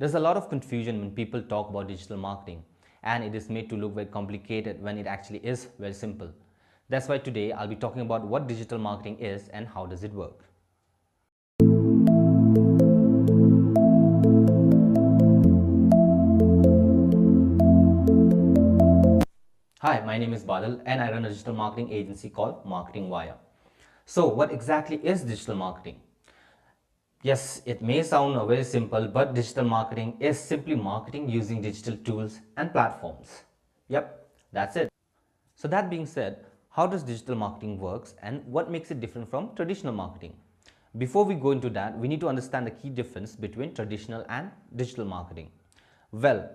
There's a lot of confusion when people talk about digital marketing and it is made to look very complicated when it actually is very simple. That's why today I'll be talking about what digital marketing is and how does it work. Hi, my name is Badal and I run a digital marketing agency called Marketing Wire. So what exactly is digital marketing? Yes, it may sound very simple, but digital marketing is simply marketing using digital tools and platforms. Yep, that's it. So that being said, how does digital marketing works and what makes it different from traditional marketing? Before we go into that, we need to understand the key difference between traditional and digital marketing. Well,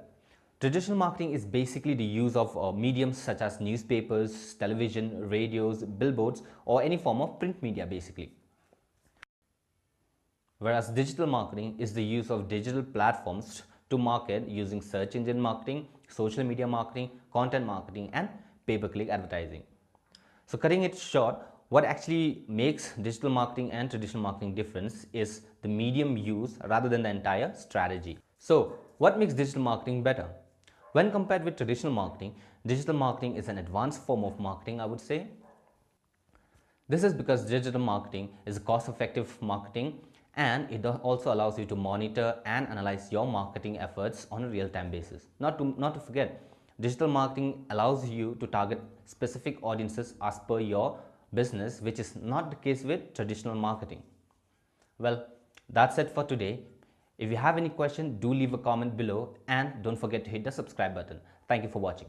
traditional marketing is basically the use of uh, mediums such as newspapers, television, radios, billboards or any form of print media basically whereas digital marketing is the use of digital platforms to market using search engine marketing, social media marketing, content marketing and pay-per-click advertising. So cutting it short, what actually makes digital marketing and traditional marketing difference is the medium use rather than the entire strategy. So what makes digital marketing better? When compared with traditional marketing, digital marketing is an advanced form of marketing, I would say. This is because digital marketing is a cost-effective marketing and it also allows you to monitor and analyze your marketing efforts on a real-time basis. Not to, not to forget, digital marketing allows you to target specific audiences as per your business, which is not the case with traditional marketing. Well, that's it for today. If you have any question, do leave a comment below and don't forget to hit the subscribe button. Thank you for watching.